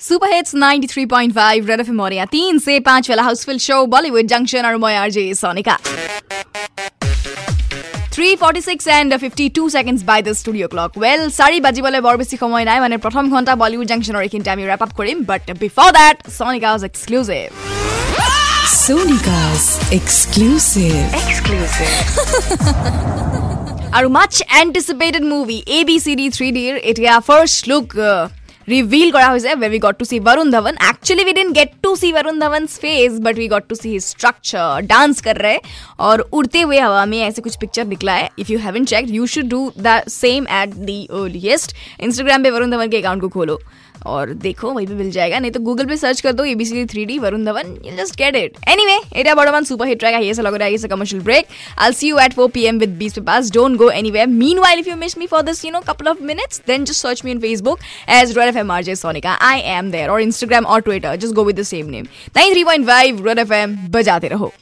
Super hits 93.5 red FM और यहाँ तीन से पांच वाला हाउसफुल शो बॉलीवुड जंक्शन और मैं RJ Sonika 346 and fifty two seconds by the studio' clock well চাৰি বাজিবলৈ বৰ বেছি সময় নাই মানে প্ৰথম ঘণ্টা বলিউড জাংচনৰ এইখিনিতে আমি rape up Karim but before that Sonika was exclusive Sonika's exclusive. আৰু most anticipated movie A B C D three ডিৰ এতিয়া ফাৰ্ষ্ট লুক रिवील करा है got to see Varun Dhawan. Actually, we didn't get to see Varun Dhawan's face, but we got to see his structure. Dance कर रहे और उड़ते हुए हवा में ऐसे कुछ पिक्चर निकला है if you haven check you should do the same at the earliest Instagram पे वरुण धवन के अकाउंट को खोलो और देखो, वहीं पे मिल जाएगा। नहीं तो गूगल पे सर्च कर दो ABC three D Varun Dhawan you just get it anyway area बड़ा वन सुपर हिट रहेगा ये लग रहा है, ये commercial break I see you at four P M with बीस पे पास. Don't go anyway meanwhile if you miss me for this you know couple of minutes then just search me in Facebook as red F M R J Sonika I am there और Instagram और Twitter just go with the same name nine three point five red F M बजाते रहो।